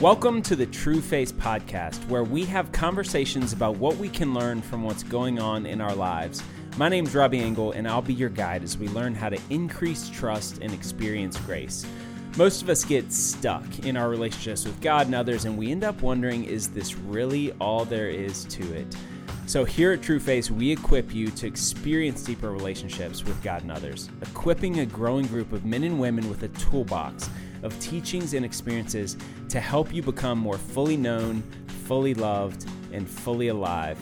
Welcome to the True Face Podcast, where we have conversations about what we can learn from what's going on in our lives. My name is Robbie Engel, and I'll be your guide as we learn how to increase trust and experience grace. Most of us get stuck in our relationships with God and others, and we end up wondering is this really all there is to it? So, here at True Face, we equip you to experience deeper relationships with God and others, equipping a growing group of men and women with a toolbox of teachings and experiences to help you become more fully known, fully loved, and fully alive.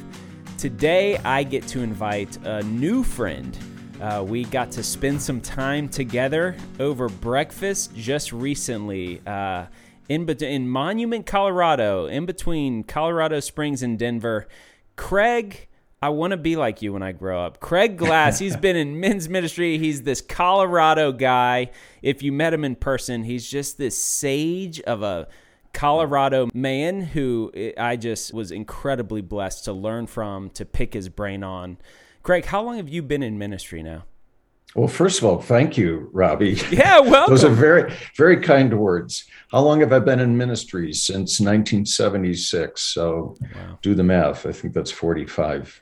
Today, I get to invite a new friend. Uh, we got to spend some time together over breakfast just recently. Uh, in, in Monument, Colorado, in between Colorado Springs and Denver. Craig, I want to be like you when I grow up. Craig Glass, he's been in men's ministry. He's this Colorado guy. If you met him in person, he's just this sage of a Colorado man who I just was incredibly blessed to learn from, to pick his brain on. Craig, how long have you been in ministry now? Well, first of all, thank you, Robbie. Yeah, well, those are very, very kind words. How long have I been in ministry? Since 1976. So wow. do the math. I think that's 45,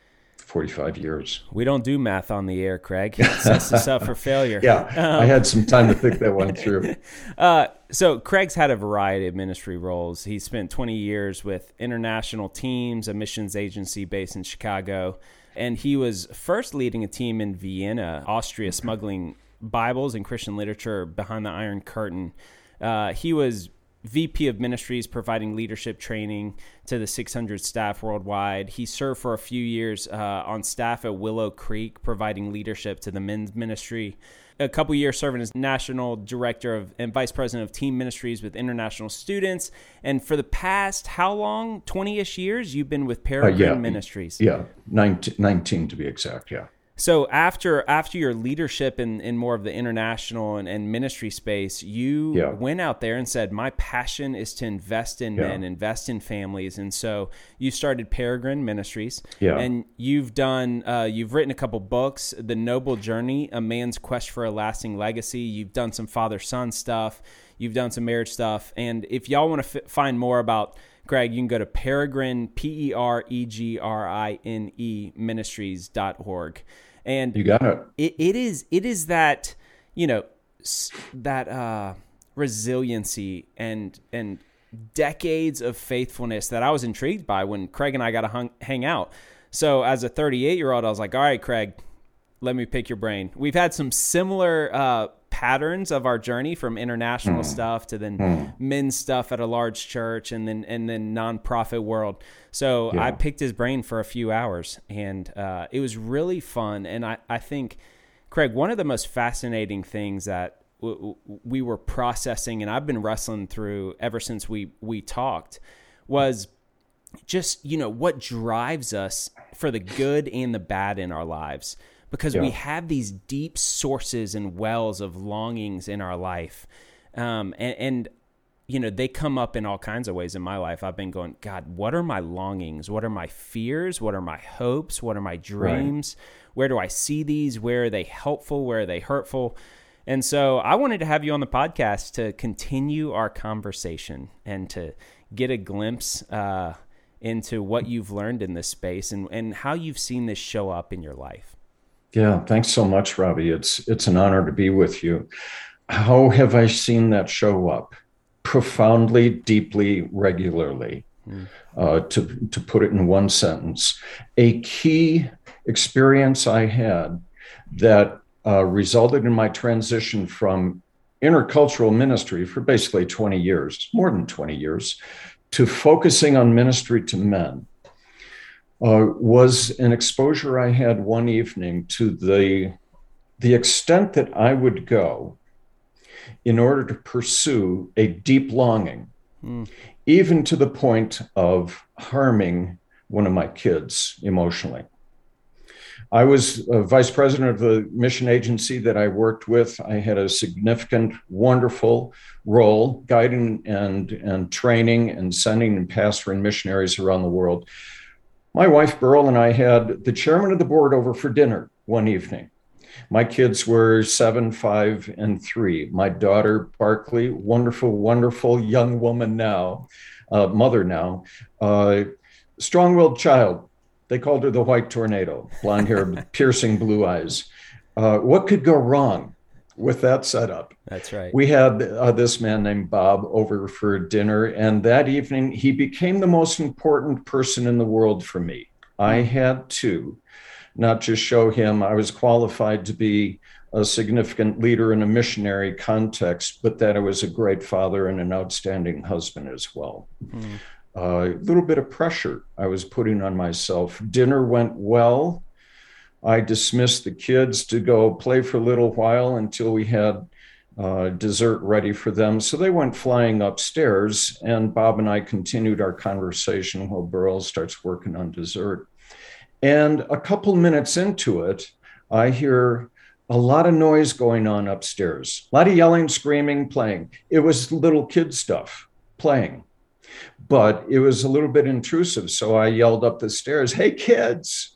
45 years. We don't do math on the air, Craig. It sets us up for failure. yeah, um, I had some time to think that one through. Uh, so Craig's had a variety of ministry roles. He spent 20 years with international teams, a missions agency based in Chicago and he was first leading a team in Vienna, Austria, smuggling Bibles and Christian literature behind the Iron Curtain. Uh, he was VP of Ministries, providing leadership training to the 600 staff worldwide. He served for a few years uh, on staff at Willow Creek, providing leadership to the men's ministry a couple years serving as national director of and vice president of team ministries with international students. And for the past how long? Twenty ish years you've been with Peregrine uh, yeah, Ministries. Yeah, 19, 19 to be exact. Yeah. So after after your leadership in, in more of the international and, and ministry space, you yeah. went out there and said, "My passion is to invest in yeah. men, invest in families." And so you started Peregrine Ministries, yeah. and you've done uh, you've written a couple books, "The Noble Journey: A Man's Quest for a Lasting Legacy." You've done some father son stuff. You've done some marriage stuff, and if y'all want to f- find more about Craig, you can go to Peregrine, P E R E G R I N E ministries.org and you got it. it. It is it is that you know that uh, resiliency and and decades of faithfulness that I was intrigued by when Craig and I got to hung, hang out. So as a 38 year old, I was like, all right, Craig, let me pick your brain. We've had some similar uh, patterns of our journey from international mm. stuff to then mm. men's stuff at a large church and then and then nonprofit world. So yeah. I picked his brain for a few hours and uh, it was really fun. And I, I think, Craig, one of the most fascinating things that w- we were processing and I've been wrestling through ever since we we talked was just you know what drives us for the good and the bad in our lives because yeah. we have these deep sources and wells of longings in our life. Um, and, and, you know, they come up in all kinds of ways in my life. I've been going, God, what are my longings? What are my fears? What are my hopes? What are my dreams? Right. Where do I see these? Where are they helpful? Where are they hurtful? And so I wanted to have you on the podcast to continue our conversation and to get a glimpse uh, into what you've learned in this space and, and how you've seen this show up in your life. Yeah, thanks so much, Robbie. It's it's an honor to be with you. How have I seen that show up? Profoundly, deeply, regularly. Mm. Uh, to to put it in one sentence, a key experience I had that uh, resulted in my transition from intercultural ministry for basically 20 years, more than 20 years, to focusing on ministry to men uh, was an exposure I had one evening to the, the extent that I would go in order to pursue a deep longing, mm. even to the point of harming one of my kids emotionally. I was vice president of the mission agency that I worked with. I had a significant, wonderful role guiding and, and training and sending and pastoring missionaries around the world my wife Beryl and I had the chairman of the board over for dinner one evening. My kids were seven, five, and three. My daughter, Barkley, wonderful, wonderful young woman now, uh, mother now, uh, strong willed child. They called her the white tornado, blonde hair, piercing blue eyes. Uh, what could go wrong with that setup? That's right. We had uh, this man named Bob over for dinner, and that evening he became the most important person in the world for me. I had to not just show him I was qualified to be a significant leader in a missionary context, but that I was a great father and an outstanding husband as well. Mm. A uh, little bit of pressure I was putting on myself. Dinner went well. I dismissed the kids to go play for a little while until we had uh, dessert ready for them. So they went flying upstairs, and Bob and I continued our conversation while Beryl starts working on dessert. And a couple minutes into it, I hear a lot of noise going on upstairs, a lot of yelling, screaming, playing. It was little kid stuff playing, but it was a little bit intrusive. So I yelled up the stairs, Hey, kids,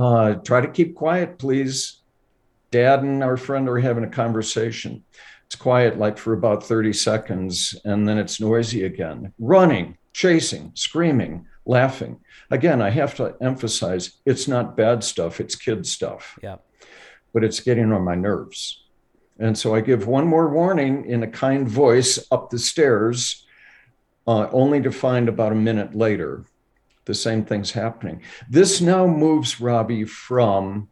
uh, try to keep quiet, please. Dad and our friend are having a conversation. It's quiet like for about 30 seconds, and then it's noisy again. Running, chasing, screaming, laughing. Again, I have to emphasize it's not bad stuff, it's kid stuff. Yeah. But it's getting on my nerves. And so I give one more warning in a kind voice up the stairs, uh, only to find about a minute later the same thing's happening. This now moves Robbie from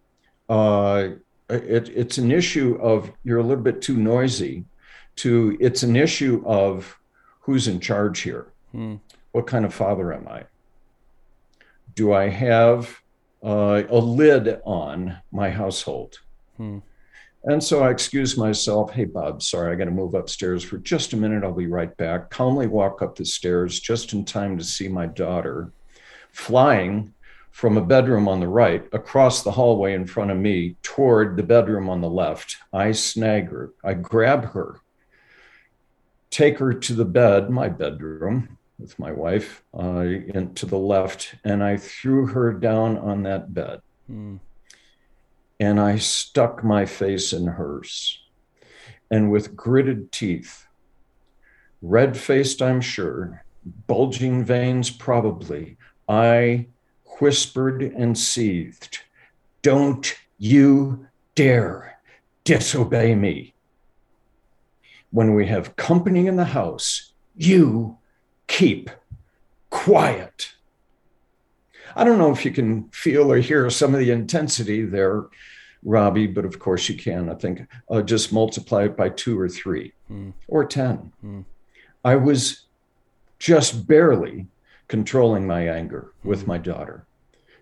uh, it, it's an issue of you're a little bit too noisy to it's an issue of who's in charge here. Hmm. What kind of father am I? Do I have uh, a lid on my household? Hmm. And so I excuse myself. Hey, Bob, sorry, I got to move upstairs for just a minute. I'll be right back. Calmly walk up the stairs just in time to see my daughter flying from a bedroom on the right across the hallway in front of me toward the bedroom on the left. I snag her, I grab her, take her to the bed, my bedroom with my wife, uh, into the left, and I threw her down on that bed. Mm. And I stuck my face in hers. And with gritted teeth, red faced, I'm sure, bulging veins, probably, I whispered and seethed, Don't you dare disobey me. When we have company in the house, you keep quiet. I don't know if you can feel or hear some of the intensity there, Robbie, but of course you can. I think uh, just multiply it by two or three mm. or 10. Mm. I was just barely controlling my anger with hmm. my daughter.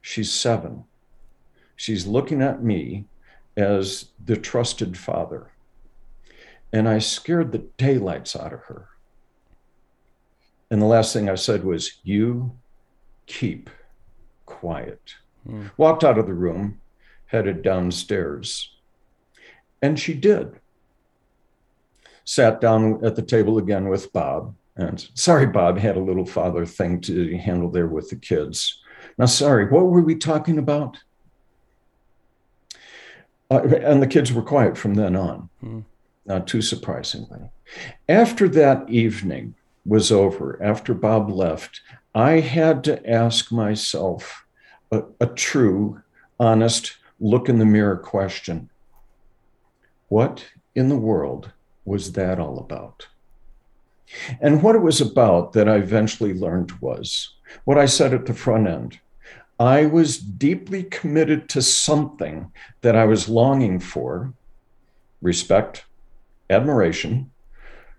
She's seven. She's looking at me as the trusted father. And I scared the daylights out of her. And the last thing I said was, You keep quiet. Mm. Walked out of the room, headed downstairs. And she did. Sat down at the table again with Bob. And sorry, Bob had a little father thing to handle there with the kids. Now, sorry, what were we talking about? Uh, and the kids were quiet from then on, hmm. not too surprisingly. After that evening was over, after Bob left, I had to ask myself a, a true, honest, look in the mirror question What in the world was that all about? And what it was about that I eventually learned was what I said at the front end I was deeply committed to something that I was longing for respect, admiration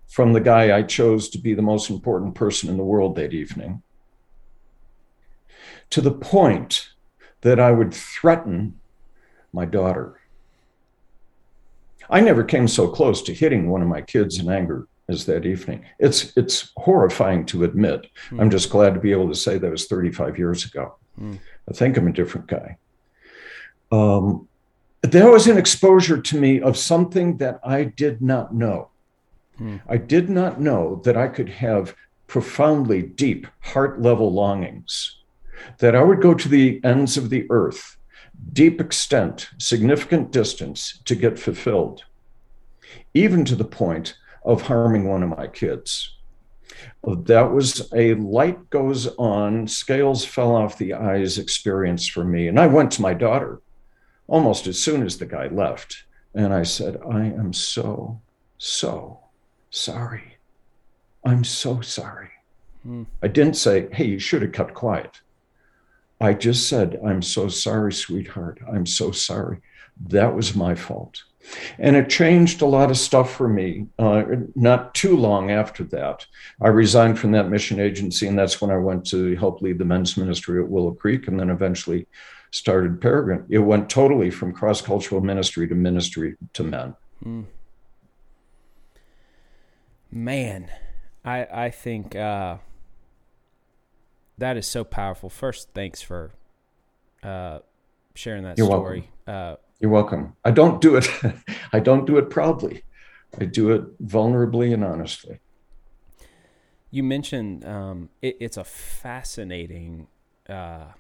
from the guy I chose to be the most important person in the world that evening, to the point that I would threaten my daughter. I never came so close to hitting one of my kids in anger as that evening. It's it's horrifying to admit. Mm. I'm just glad to be able to say that was 35 years ago. Mm. I think I'm a different guy. Um, there was an exposure to me of something that I did not know. Mm. I did not know that I could have profoundly deep heart level longings, that I would go to the ends of the earth, deep extent, significant distance to get fulfilled, even to the point of harming one of my kids. That was a light goes on, scales fell off the eyes experience for me. And I went to my daughter almost as soon as the guy left. And I said, I am so, so sorry. I'm so sorry. Hmm. I didn't say, hey, you should have kept quiet. I just said, I'm so sorry, sweetheart. I'm so sorry. That was my fault. And it changed a lot of stuff for me. Uh, not too long after that, I resigned from that mission agency, and that's when I went to help lead the men's ministry at Willow Creek, and then eventually started Peregrine. It went totally from cross cultural ministry to ministry to men. Hmm. Man, I I think uh, that is so powerful. First, thanks for uh, sharing that You're story. Uh, You're welcome. I don't do it. I don't do it proudly. I do it vulnerably and honestly. You mentioned um, it, it's a fascinating uh,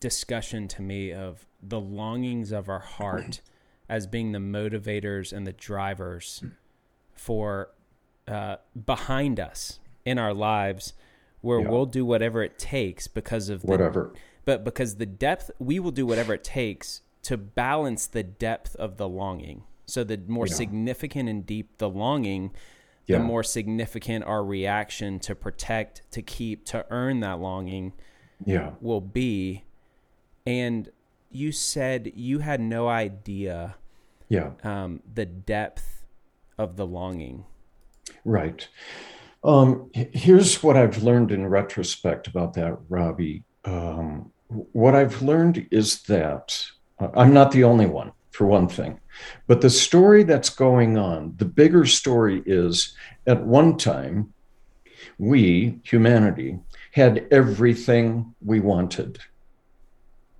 discussion to me of the longings of our heart as being the motivators and the drivers for uh, behind us in our lives where yeah. we'll do whatever it takes because of the, whatever. But because the depth, we will do whatever it takes to balance the depth of the longing. So the more yeah. significant and deep the longing, yeah. the more significant our reaction to protect, to keep, to earn that longing yeah. will be. And you said you had no idea yeah. Um, the depth of the longing. Right. Um, here's what I've learned in retrospect about that, Robbie. Um, what I've learned is that I'm not the only one, for one thing. But the story that's going on, the bigger story is at one time, we, humanity, had everything we wanted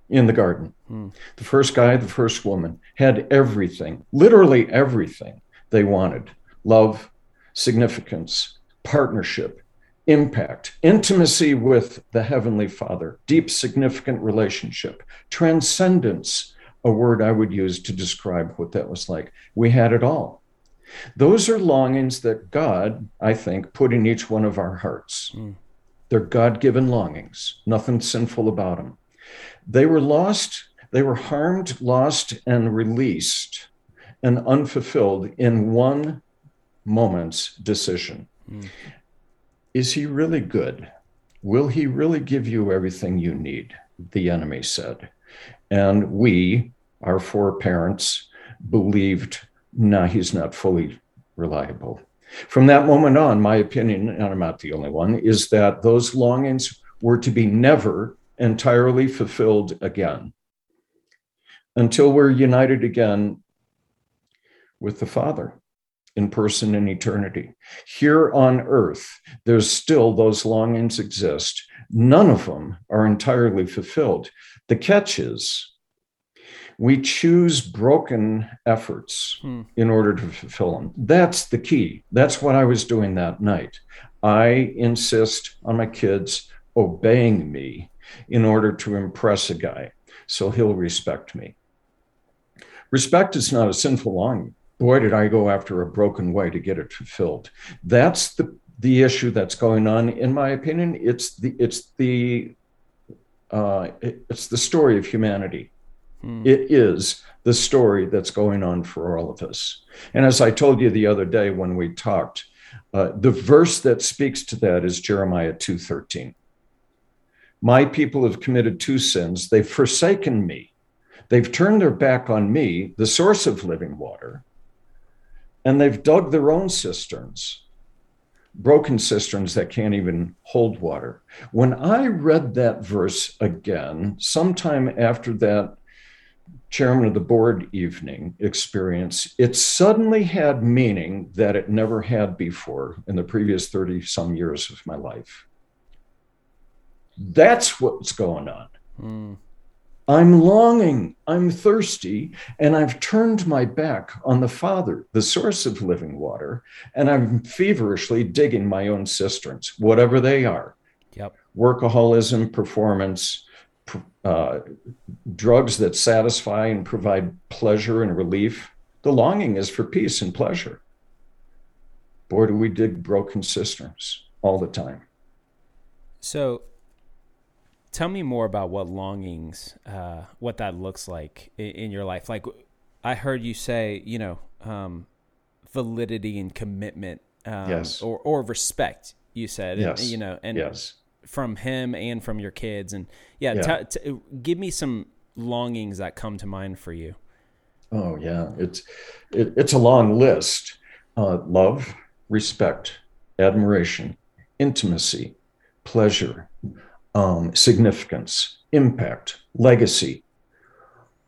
in the garden. Hmm. The first guy, the first woman had everything, literally everything they wanted love, significance, partnership, impact, intimacy with the Heavenly Father, deep, significant relationship, transcendence, a word I would use to describe what that was like. We had it all. Those are longings that God, I think, put in each one of our hearts. Mm. They're God given longings, nothing sinful about them. They were lost, they were harmed, lost, and released and unfulfilled in one moment's decision. Mm. Is he really good? Will he really give you everything you need? The enemy said. And we, our four parents, believed, no, nah, he's not fully reliable. From that moment on, my opinion, and I'm not the only one, is that those longings were to be never entirely fulfilled again until we're united again with the Father in person in eternity. Here on earth, there's still those longings exist. None of them are entirely fulfilled. The catch is we choose broken efforts hmm. in order to fulfill them. That's the key. That's what I was doing that night. I insist on my kids obeying me in order to impress a guy so he'll respect me. Respect is not a sinful longing boy, did I go after a broken way to get it fulfilled. That's the the issue that's going on, in my opinion. It's the it's the uh, it, it's the story of humanity. Hmm. It is the story that's going on for all of us. And as I told you the other day when we talked, uh, the verse that speaks to that is Jeremiah two thirteen. My people have committed two sins. They've forsaken me. They've turned their back on me, the source of living water, and they've dug their own cisterns, broken cisterns that can't even hold water. When I read that verse again, sometime after that chairman of the board evening experience, it suddenly had meaning that it never had before in the previous 30 some years of my life. That's what's going on. Mm. I'm longing, I'm thirsty, and I've turned my back on the Father, the source of living water, and I'm feverishly digging my own cisterns, whatever they are. Yep. Workaholism, performance, uh, drugs that satisfy and provide pleasure and relief. The longing is for peace and pleasure. Boy, do we dig broken cisterns all the time. So, tell me more about what longings, uh, what that looks like in, in, your life. Like, I heard you say, you know, um, validity and commitment, um, yes, or or respect. You said, yes, and, you know, and yes from him and from your kids. And yeah, yeah. T- t- give me some longings that come to mind for you. Oh yeah, it's it, it's a long list: uh, love, respect, admiration, intimacy, pleasure, um, significance, impact, legacy.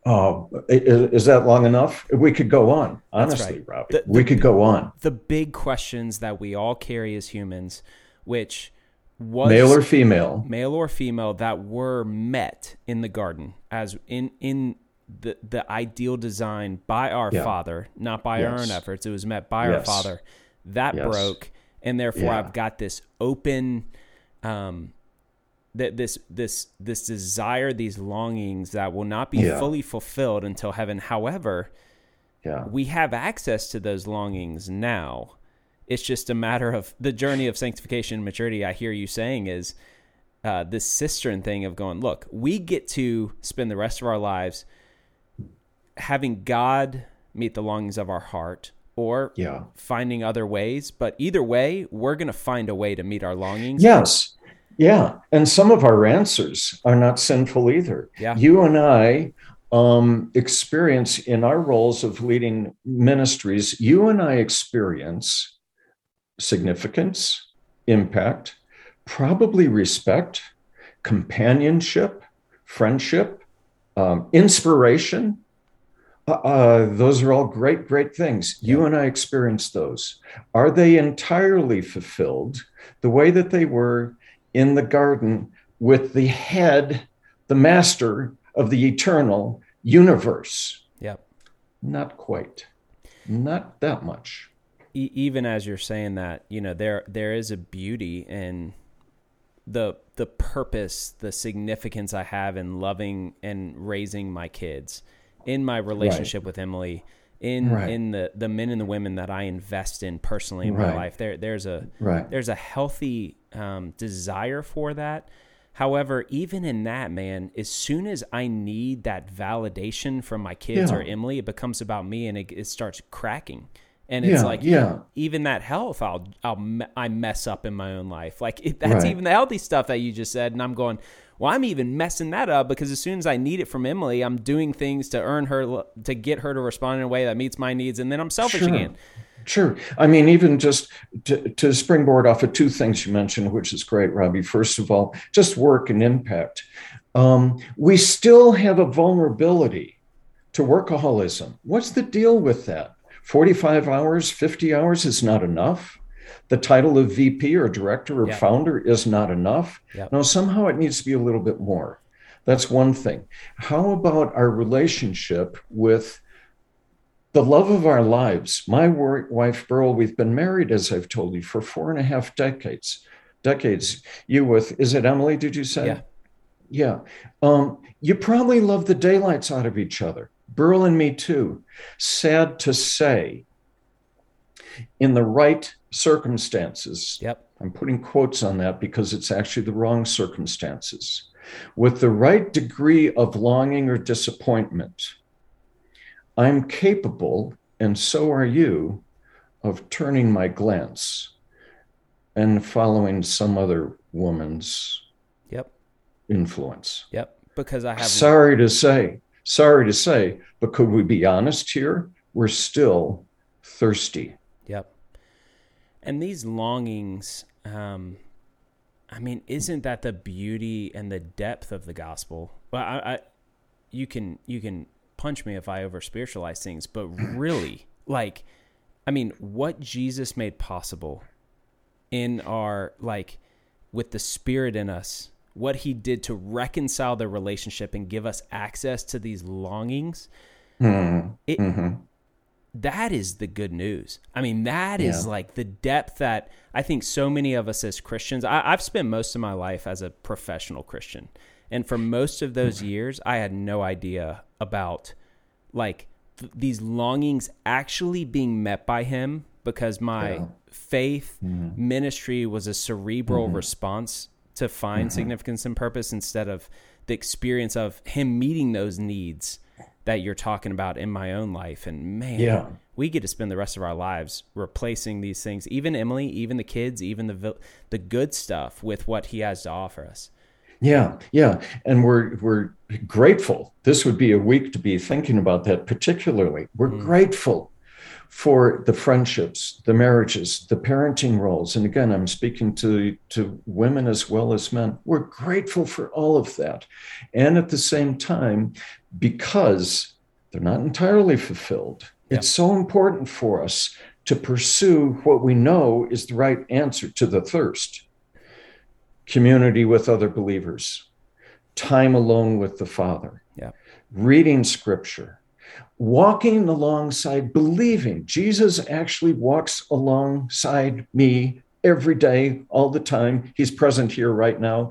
Uh, is, is, that long enough? We could go on. Honestly, right. Robbie, the, the, we could go on. The big questions that we all carry as humans, which was male or female, male or female that were met in the garden as in in the the ideal design by our yeah. Father, not by yes. our own efforts. It was met by yes. our Father. That yes. broke, and therefore yeah. I've got this open, um, that this this this desire, these longings that will not be yeah. fully fulfilled until heaven. However, yeah. we have access to those longings now. It's just a matter of the journey of sanctification and maturity. I hear you saying is uh, this cistern thing of going, look, we get to spend the rest of our lives having God meet the longings of our heart or yeah. finding other ways. But either way, we're going to find a way to meet our longings. Yes. Yeah. And some of our answers are not sinful either. Yeah. You and I um, experience in our roles of leading ministries, you and I experience significance, impact, probably respect, companionship, friendship, um, inspiration. Uh, uh, those are all great, great things. You and I experience those. Are they entirely fulfilled the way that they were in the garden with the head, the master of the eternal universe? Yep. Not quite. Not that much e- even as you're saying that, you know, there there is a beauty in the the purpose, the significance I have in loving and raising my kids, in my relationship right. with Emily, in right. in the the men and the women that I invest in personally in right. my life. There there's a there's a healthy um, desire for that. However, even in that, man, as soon as I need that validation from my kids yeah. or Emily, it becomes about me and it, it starts cracking and it's yeah, like yeah even that health i'll i'll i mess up in my own life like it, that's right. even the healthy stuff that you just said and i'm going well i'm even messing that up because as soon as i need it from emily i'm doing things to earn her to get her to respond in a way that meets my needs and then i'm selfish sure. again Sure. I mean, even just to, to, springboard off of two things you mentioned, which is great, Robbie. First of all, just work and impact. Um, we still have a vulnerability to workaholism. What's the deal with that? 45 hours, 50 hours is not enough. The title of VP or director or yeah. founder is not enough. Yeah. No, somehow it needs to be a little bit more. That's one thing. How about our relationship with the love of our lives? My wife, Beryl, we've been married, as I've told you, for four and a half decades. Decades. You with, is it Emily, did you say? Yeah. Yeah. Um, you probably love the daylights out of each other. Beryl and me too. Sad to say, in the right circumstances. Yep. I'm putting quotes on that because it's actually the wrong circumstances. With the right degree of longing or disappointment, I'm capable, and so are you, of turning my glance and following some other woman's yep. influence. Yep. Because I have. Sorry to say, sorry to say, but could we be honest here? We're still thirsty. And these longings, um, I mean, isn't that the beauty and the depth of the gospel? Well, I, I you can you can punch me if I over spiritualize things, but really, like, I mean, what Jesus made possible in our like with the Spirit in us what he did to reconcile the relationship and give us access to these longings. Mm-hmm. It, mm-hmm. That is the good news. I mean, that is yeah. like the depth that I think so many of us as Christians, I, I've spent most of my life as a professional Christian. And for most of those years, I had no idea about like th- these longings actually being met by him because my yeah. faith mm-hmm. ministry was a cerebral mm-hmm. response to find mm-hmm. significance and purpose instead of the experience of him meeting those needs that you're talking about in my own life. And man, yeah. we get to spend the rest of our lives replacing these things, even Emily, even the kids, even the the good stuff with what he has to offer us. Yeah, yeah, and we're we're grateful. This would be a week to be thinking about that particularly. We're mm. grateful for the friendships, the marriages, the parenting roles. And again, I'm speaking to, to women as well as men. We're grateful for all of that. And at the same time, because they're not entirely fulfilled, yeah. it's so important for us to pursue what we know is the right answer to the thirst community with other believers, time alone with the Father, yeah. reading scripture walking alongside, believing. Jesus actually walks alongside me every day, all the time. He's present here right now.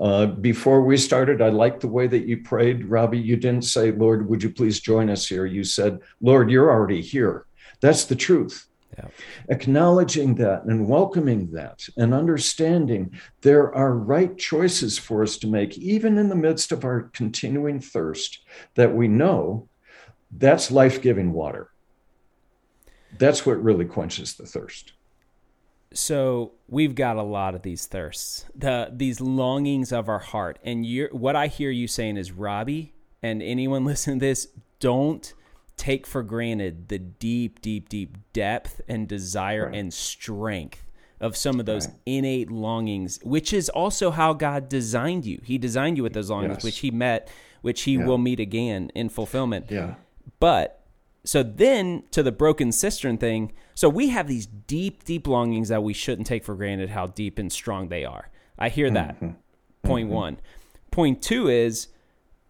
Uh, before we started, I liked the way that you prayed, Robbie. You didn't say, Lord, would you please join us here? You said, Lord, you're already here. That's the truth. Yeah. Acknowledging that and welcoming that and understanding there are right choices for us to make, even in the midst of our continuing thirst, that we know that's life giving water. That's what really quenches the thirst. So we've got a lot of these thirsts, the these longings of our heart, and you what I hear you saying is, Robbie, and anyone listening to this, don't take for granted the deep, deep, deep depth and desire right. and strength of some of those right. innate longings, which is also how God designed you. He designed you with those longings, yes. which He met, which He yeah. will meet again in fulfillment. Yeah. But so then to the broken cistern thing, so we have these deep, deep longings that we shouldn't take for granted how deep and strong they are. I hear that. Mm-hmm. Point mm-hmm. one. Point two is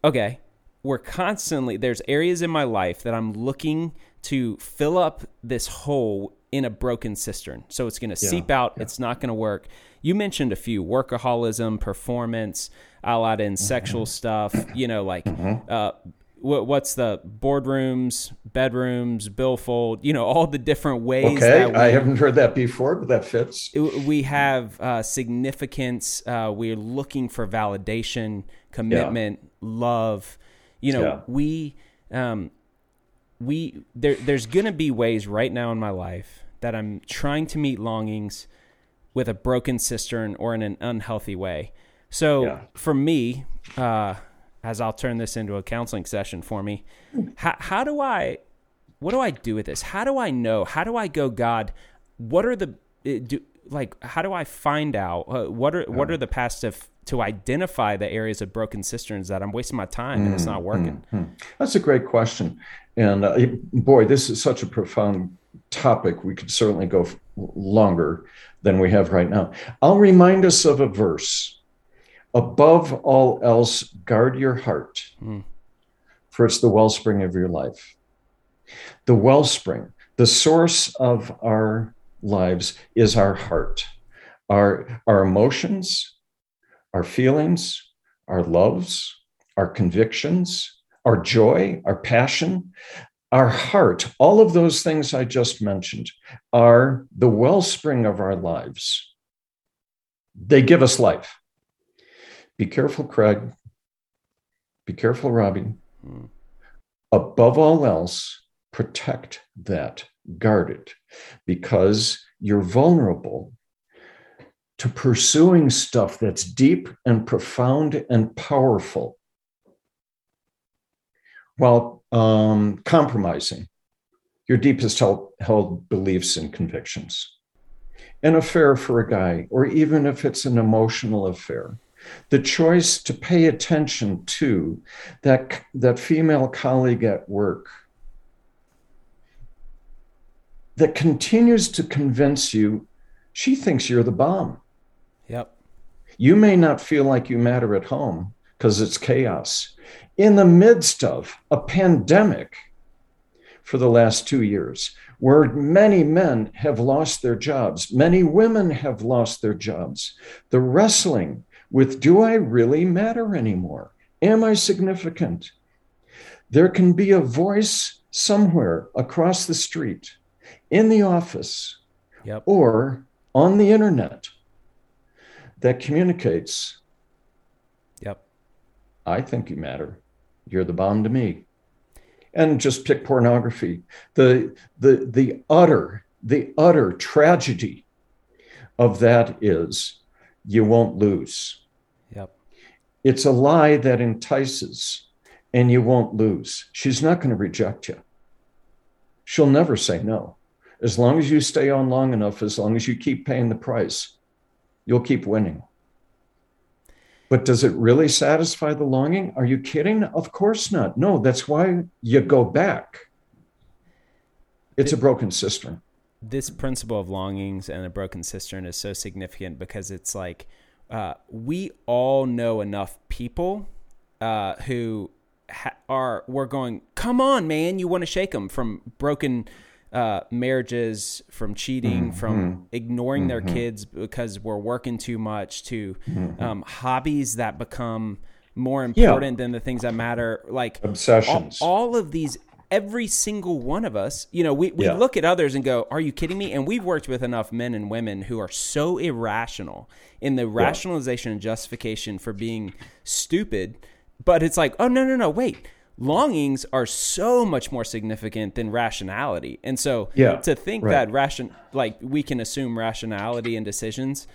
okay, we're constantly, there's areas in my life that I'm looking to fill up this hole in a broken cistern. So it's going to yeah, seep out. Yeah. It's not going to work. You mentioned a few workaholism, performance, a lot in mm-hmm. sexual stuff, you know, like mm-hmm. Uh, what's the boardrooms, bedrooms, billfold, you know, all the different ways. Okay, we, I haven't heard that before, but that fits. We have uh, significance. Uh, we're looking for validation, commitment, yeah. love. You know, yeah. we um, we there. There's gonna be ways right now in my life that I'm trying to meet longings with a broken cistern or in an unhealthy way. So yeah. for me, uh, as I'll turn this into a counseling session for me. How, how do I, what do I do with this? How do I know? How do I go, God? What are the, eh, do, like, how do I find out? Uh, what are, what are the paths to, to identify the areas of broken cisterns that I'm wasting my time and it's not mm-hmm. working? Mm-hmm. That's a great question. And uh, boy, this is such a profound topic. We could certainly go longer than we have right now. I'll remind us of a verse Above all else, guard your heart, mm. for it's the wellspring of your life. The wellspring, the source of our lives is our heart, our, our emotions, our feelings, our loves, our convictions, our joy, our passion, our heart, all of those things I just mentioned are the wellspring of our lives. They give us life. Be careful, Craig. Be careful, Robbie. Mm. Above all else, protect that, guard it, because you're vulnerable to pursuing stuff that's deep and profound and powerful while um, compromising your deepest held, held beliefs and convictions. An affair for a guy, or even if it's an emotional affair, the choice to pay attention to that, that female colleague at work that continues to convince you she thinks you're the bomb. Yep. You may not feel like you matter at home because it's chaos. In the midst of a pandemic for the last two years, where many men have lost their jobs, many women have lost their jobs, the wrestling with do I really matter anymore? Am I significant? There can be a voice somewhere across the street, in the office, Yep. or on the internet that communicates, Yep. I think you matter. You're the bomb to me. And just pick pornography. The the the utter, the utter tragedy of that is you won't lose. Yep. It's a lie that entices and you won't lose. She's not going to reject you. She'll never say no. As long as you stay on long enough, as long as you keep paying the price, you'll keep winning. But does it really satisfy the longing? Are you kidding? Of course not. No, that's why you go back. It's a broken cistern. This principle of longings and a broken cistern is so significant because it's like uh, we all know enough people uh, who ha- are we're going come on man you want to shake them from broken uh, marriages from cheating from ignoring their kids because we're working too much to um, hobbies that become more important than the things that matter. Like all, Obsessions. all of these every single one of us you know we, we Yeah. look at others and go are you kidding me? And we've worked with enough men and women who are so irrational in the rationalization and justification for being stupid but it's like oh no no no wait. Longings are so much more significant than rationality. And so Yeah, to think right. that ration like we can assume rationality in decisions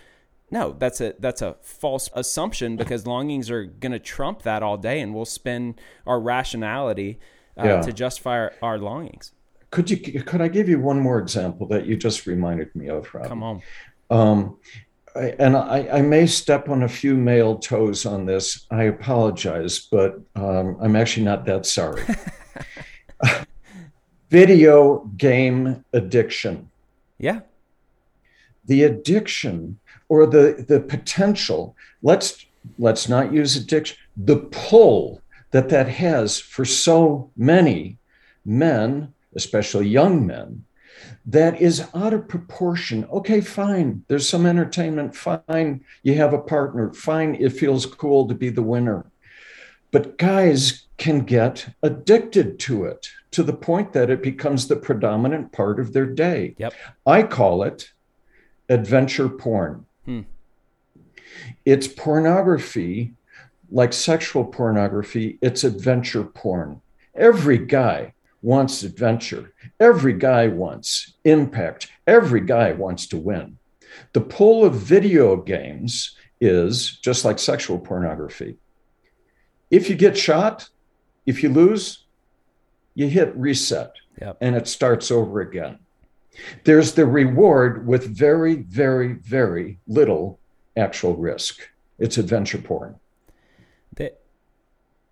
no, that's a that's a false assumption because longings are going to trump that all day, and we'll spend our rationality uh, Yeah. to justify our, our longings. Could you could I give you one more example that you just reminded me of, Rob? Come on, Um, I, and I, I may step on a few male toes on this. I apologize, but um, I'm actually not that sorry. Video game addiction. yeah, The addiction or the, the potential, let's let's not use addiction, the pull that that has for so many men, especially young men, that is out of proportion. Okay, fine. There's some entertainment. Fine. You have a partner. Fine. It feels cool to be the winner. But guys can get addicted to it to the point that it becomes the predominant part of their day. Yep. I call it adventure porn. Hmm. It's pornography, like sexual pornography, it's adventure porn. Every guy wants adventure. Every guy wants impact. Every guy wants to win. The pull of video games is just like sexual pornography. If you get shot, if you lose, you hit reset Yep. and it starts over again. There's the reward with very, very, very little actual risk. It's adventure porn.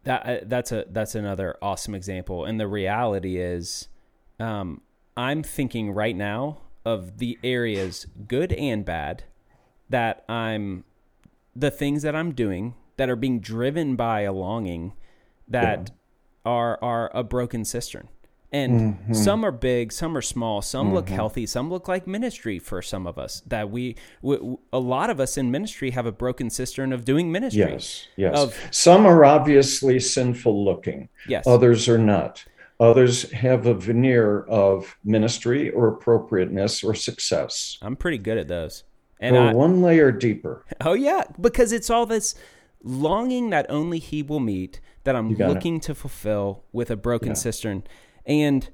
That uh, that's a that's another awesome example. And the reality is, um, I'm thinking right now of the areas, good and bad, that I'm the things that I'm doing that are being driven by a longing that are are a broken cistern. And mm-hmm. some are big, some are small, some look mm-hmm. healthy, some look like ministry for some of us. That we, we, a lot of us in ministry have a broken cistern of doing ministry. Yes, yes. Of- Some are obviously sinful looking, Yes. others are not. Others have a veneer of ministry or appropriateness or success. I'm pretty good at those. And or I, one layer deeper. oh yeah, because it's all this longing that only He will meet that I'm got it. looking to fulfill with a broken cistern. And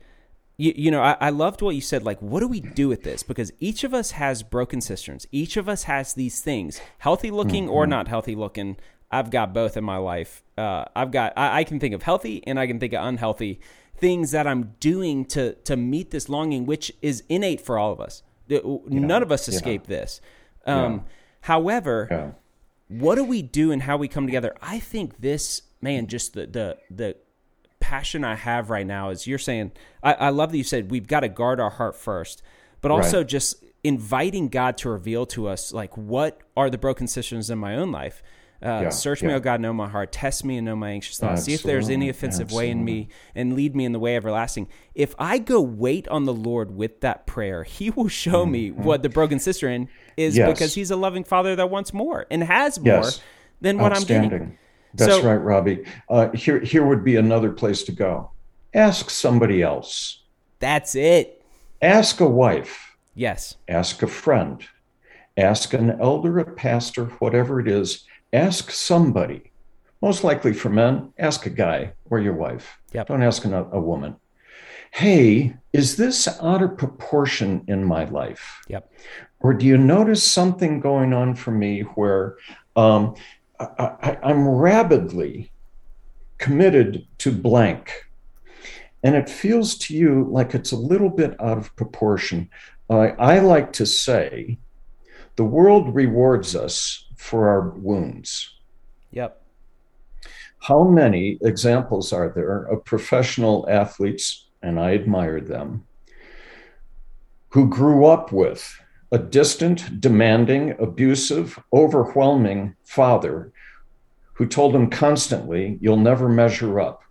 you, you know, I, I loved what you said. Like, what do we do with this? Because each of us has broken cisterns. Each of us has these things, healthy looking or not healthy looking. I've got both in my life. Uh, I've got. I, I can think of healthy and I can think of unhealthy things that I'm doing to to meet this longing, which is innate for all of us. None of us escape this. Um, However, Yeah. what do we do and how we come together? I think this man, just the the the passion I have right now is you're saying. I, I love that you said we've got to guard our heart first, but also just inviting God to reveal to us like what are the broken cisterns in my own life. Uh, Yeah, search me, yeah. O God, know my heart. Test me and know my anxious thoughts. See if there's any Absolutely, offensive way in me, and lead me in the way everlasting. If I go wait on the Lord with that prayer, He will show me what the broken cistern is Mm-hmm. Yes. because He's a loving Father that wants more and has more Yes. than what I'm getting. That's so, right, Robbie. Uh, here, here would be another place to go. Ask somebody else. That's it. Ask a wife. Yes. Ask a friend. Ask an elder, a pastor, whatever it is. Ask somebody. Most likely for men, ask a guy or your wife. Yep. Don't ask a, a woman. Hey, is this out of proportion in my life? Yep. Or do you notice something going on for me where um, I, am rabidly committed to blank. And it feels to you like it's a little bit out of proportion. Uh, I like to say the world rewards us for our wounds. Yep. How many examples are there of professional athletes, and I admired them, who grew up with a distant, demanding, abusive, overwhelming father who told him constantly, You'll never measure up,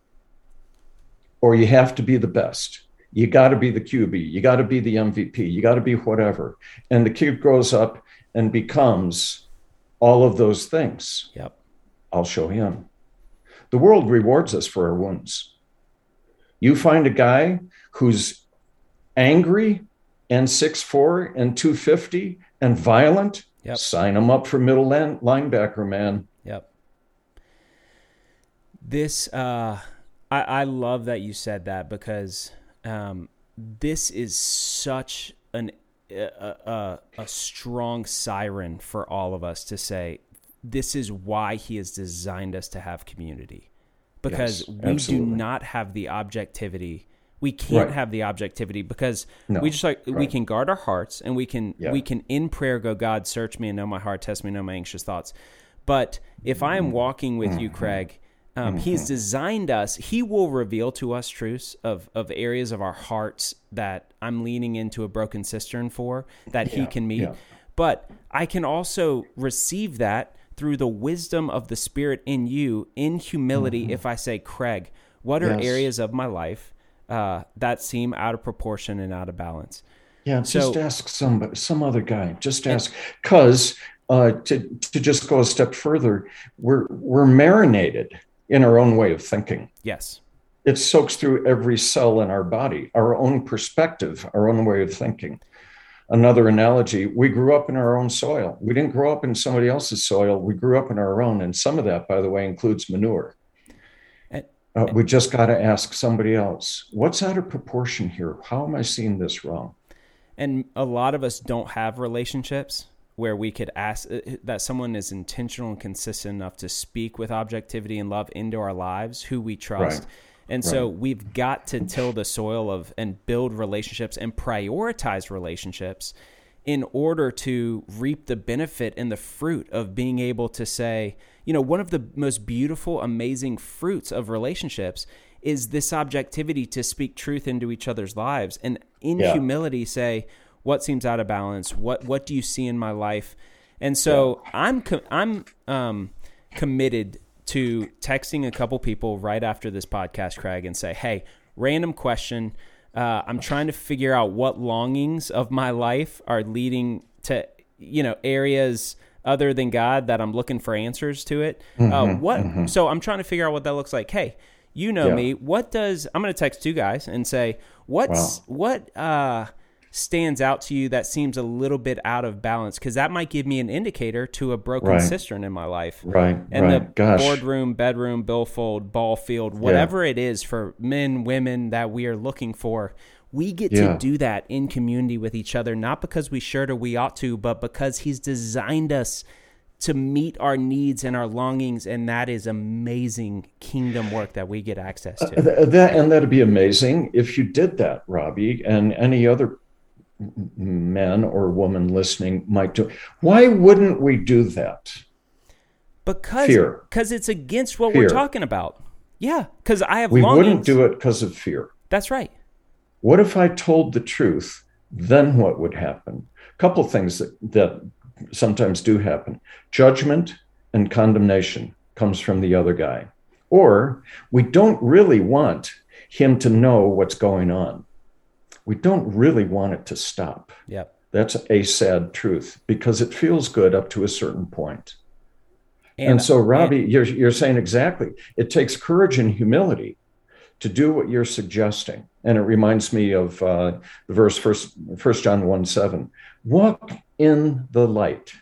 or you have to be the best. You got to be the QB. You got to be the MVP. You got to be whatever. And the kid grows up and becomes all of those things. Yep. I'll show him. The world rewards us for our wounds. You find a guy who's angry and 6'4 and 250 and violent, yep. sign him up for middle linebacker, man. Yep. This, uh, I, I love that you said that because um, this is such an a, a, a strong siren for all of us to say this is why he has designed us to have community because yes, we do not have the objectivity we can't right. have the objectivity because no, we just like right. we can guard our hearts and we can yeah. we can in prayer go god search me and know my heart test me and know my anxious thoughts but if i am walking with you mm-hmm. craig um, mm-hmm. he's designed us he will reveal to us truths of of areas of our hearts that i'm leaning into a broken cistern for that yeah. he can meet yeah. but i can also receive that through the wisdom of the spirit in you in humility mm-hmm. if i say craig what are yes. areas of my life uh, that seem out of proportion and out of balance. Yeah, so, just ask somebody, some other guy. Just ask, because uh, to to just go a step further, we're we're marinated in our own way of thinking. Yes, it soaks through every cell in our body, our own perspective, our own way of thinking. Another analogy: we grew up in our own soil. We didn't grow up in somebody else's soil. We grew up in our own, and some of that, by the way, includes manure. Uh, we just got to ask somebody else what's out of proportion here? How am I seeing this wrong? And a lot of us don't have relationships where we could ask uh, that someone is intentional and consistent enough to speak with objectivity and love into our lives, who we trust. Right. And right. so we've got to till the soil of and build relationships and prioritize relationships in order to reap the benefit and the fruit of being able to say, you know, one of the most beautiful, amazing fruits of relationships is this objectivity to speak truth into each other's lives and in yeah. humility say, what seems out of balance? What what do you see in my life? And so yeah. I'm com- I'm um, committed to texting a couple people right after this podcast, Craig, and say, hey, random question. Uh, I'm trying to figure out what longings of my life are leading to you know areas other than God that I'm looking for answers to it. Uh, mm-hmm, uh, what? Mm-hmm. So I'm trying to figure out what that looks like. Hey, you know yeah. me. What does? I'm going to text two guys and say, what's wow. what uh, stands out to you that seems a little bit out of balance? Because that might give me an indicator to a broken right. cistern in my life. Right. And right. the Gosh. boardroom, bedroom, billfold, ball field, whatever yeah. it is for men, women that we are looking for we get yeah. to do that in community with each other, not because we should or we ought to, but because He's designed us to meet our needs and our longings, and that is amazing kingdom work that we get access to. Uh, that and that'd be amazing if you did that, Robbie, and any other man or woman listening might do. Why wouldn't we do that? Because fear. Because it's against what fear. we're talking about. Yeah, because I have. We longings. wouldn't do it because of fear. That's right. What if I told the truth? Then what would happen? A couple things that, that sometimes do happen. Judgment and condemnation comes from the other guy. Or we don't really want him to know what's going on. We don't really want it to stop. Yep. That's a sad truth because it feels good up to a certain point. And, and so, Robbie, and, you're, you're saying exactly. It takes courage and humility to do what you're suggesting. And it reminds me of uh, the verse, first, first John 1 7. Walk in the light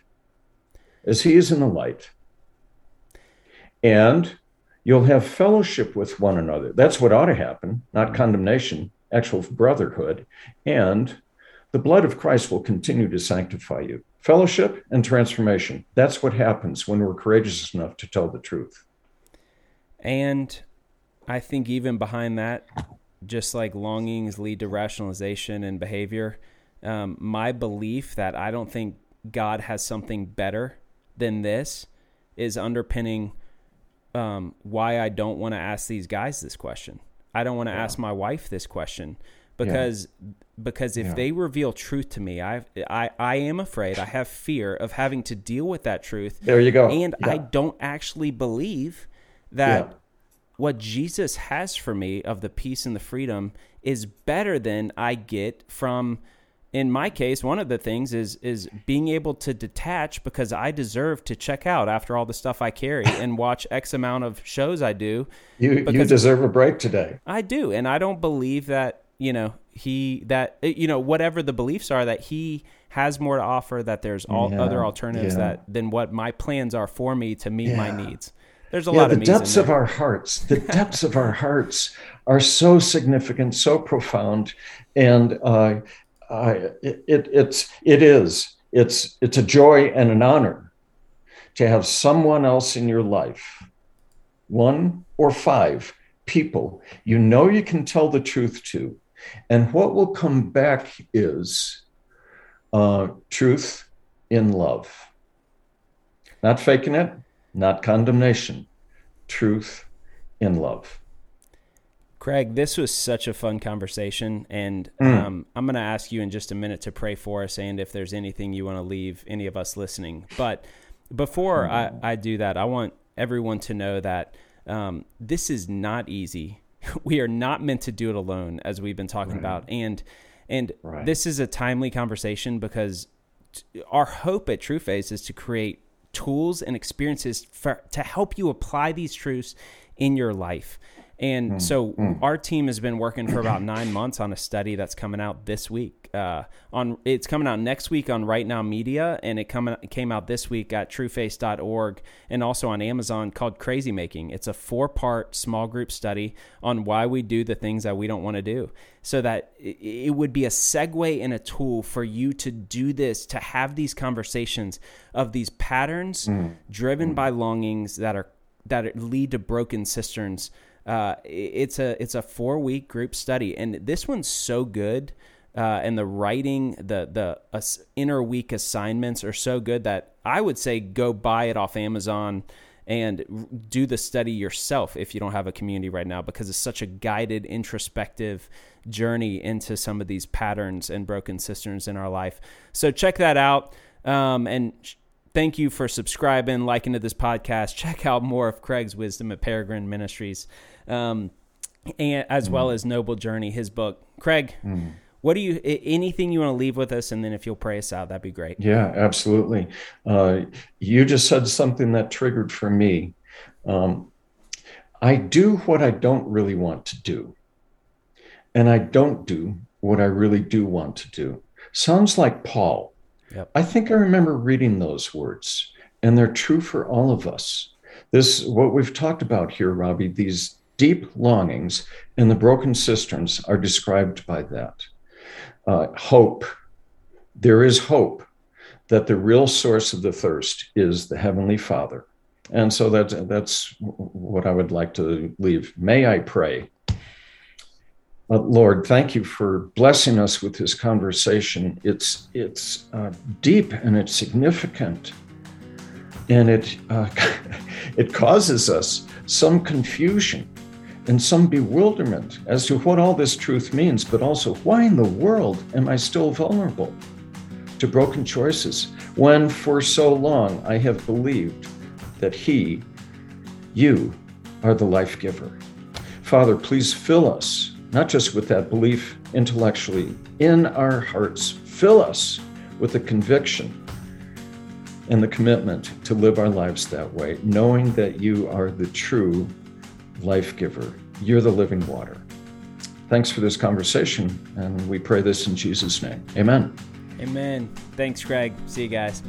as he is in the light. And you'll have fellowship with one another. That's what ought to happen, not condemnation, actual brotherhood. And the blood of Christ will continue to sanctify you. Fellowship and transformation. That's what happens when we're courageous enough to tell the truth. And I think even behind that, just like longings lead to rationalization and behavior, um, my belief that I don't think God has something better than this is underpinning um, why I don't want to ask these guys this question. I don't want to yeah. ask my wife this question because yeah. because if yeah. they reveal truth to me, I I I am afraid. I have fear of having to deal with that truth. There you go. And I don't actually believe that what Jesus has for me of the peace and the freedom is better than I get from in my case, one of the things is is being able to detach because I deserve to check out after all the stuff I carry and watch X amount of shows I do. You you deserve a break today. I do, and I don't believe that you know he that eh, you know whatever the beliefs are that he has more to offer. That there's all yeah, other alternatives yeah. that than what my plans are for me to meet yeah. my needs. There's a lot of the depths of our hearts. The depths of our hearts are so significant, so profound, and. Uh, it, it, it's it is it's it's a joy and an honor to have someone else in your life, one or five people you know you can tell the truth to, and what will come back is uh, truth in love, not faking it, not condemnation, truth in love. Craig, this was such a fun conversation, and mm. um, I'm going to ask you in just a minute to pray for us and if there's anything you want to leave any of us listening. But before I, mm. I do that, I want everyone to know that um, this is not easy. we are not meant to do it alone, as we've been talking right. about, and and right. this is a timely conversation because t- our hope at Trueface is to create tools and experiences for, to help you apply these truths in your life. And mm, so mm. our team has been working for about nine months on a study that's coming out this week. Uh, on it's coming out next week on Right Now Media, and it coming it came out this week at TrueFace.org and also on Amazon called Crazy Making. It's a four part small group study on why we do the things that we don't want to do, so that it would be a segue and a tool for you to do this, to have these conversations of these patterns mm. driven mm. by longings that are that lead to broken cisterns uh, it's a it's a four week group study, and this one's so good. Uh, and the writing, the the uh, inner week assignments are so good that I would say go buy it off Amazon and do the study yourself if you don't have a community right now because it's such a guided introspective journey into some of these patterns and broken cisterns in our life so check that out um, and thank you for subscribing liking to this podcast check out more of craig's wisdom at peregrine ministries um, and as mm. well as Noble Journey, his book. Craig, mm. what do you anything you want to leave with us, and then if you'll pray us out, that'd be great. Yeah, absolutely. Uh, you just said something that triggered for me. Um, I do what I don't really want to do, and I don't do what I really do want to do. Sounds like Paul. Yep. I think I remember reading those words, and they're true for all of us. This, what we've talked about here, Robbie, these deep longings in the broken cisterns are described by that. Uh, hope. There is hope that the real source of the thirst is the Heavenly Father. And so that's, that's what I would like to leave. May I pray? Uh, Lord, thank you for blessing us with this conversation. It's, it's uh, deep and it's significant. And it, uh, it causes us some confusion and some bewilderment as to what all this truth means, but also why in the world am I still vulnerable to broken choices when for so long I have believed that He, you, are the life giver? Father, please fill us, not just with that belief intellectually, in our hearts. Fill us with the conviction and the commitment to live our lives that way, knowing that you are the true life giver. You're the living water. Thanks for this conversation, and we pray this in Jesus' name. Amen. Amen. Thanks, Craig. See you guys.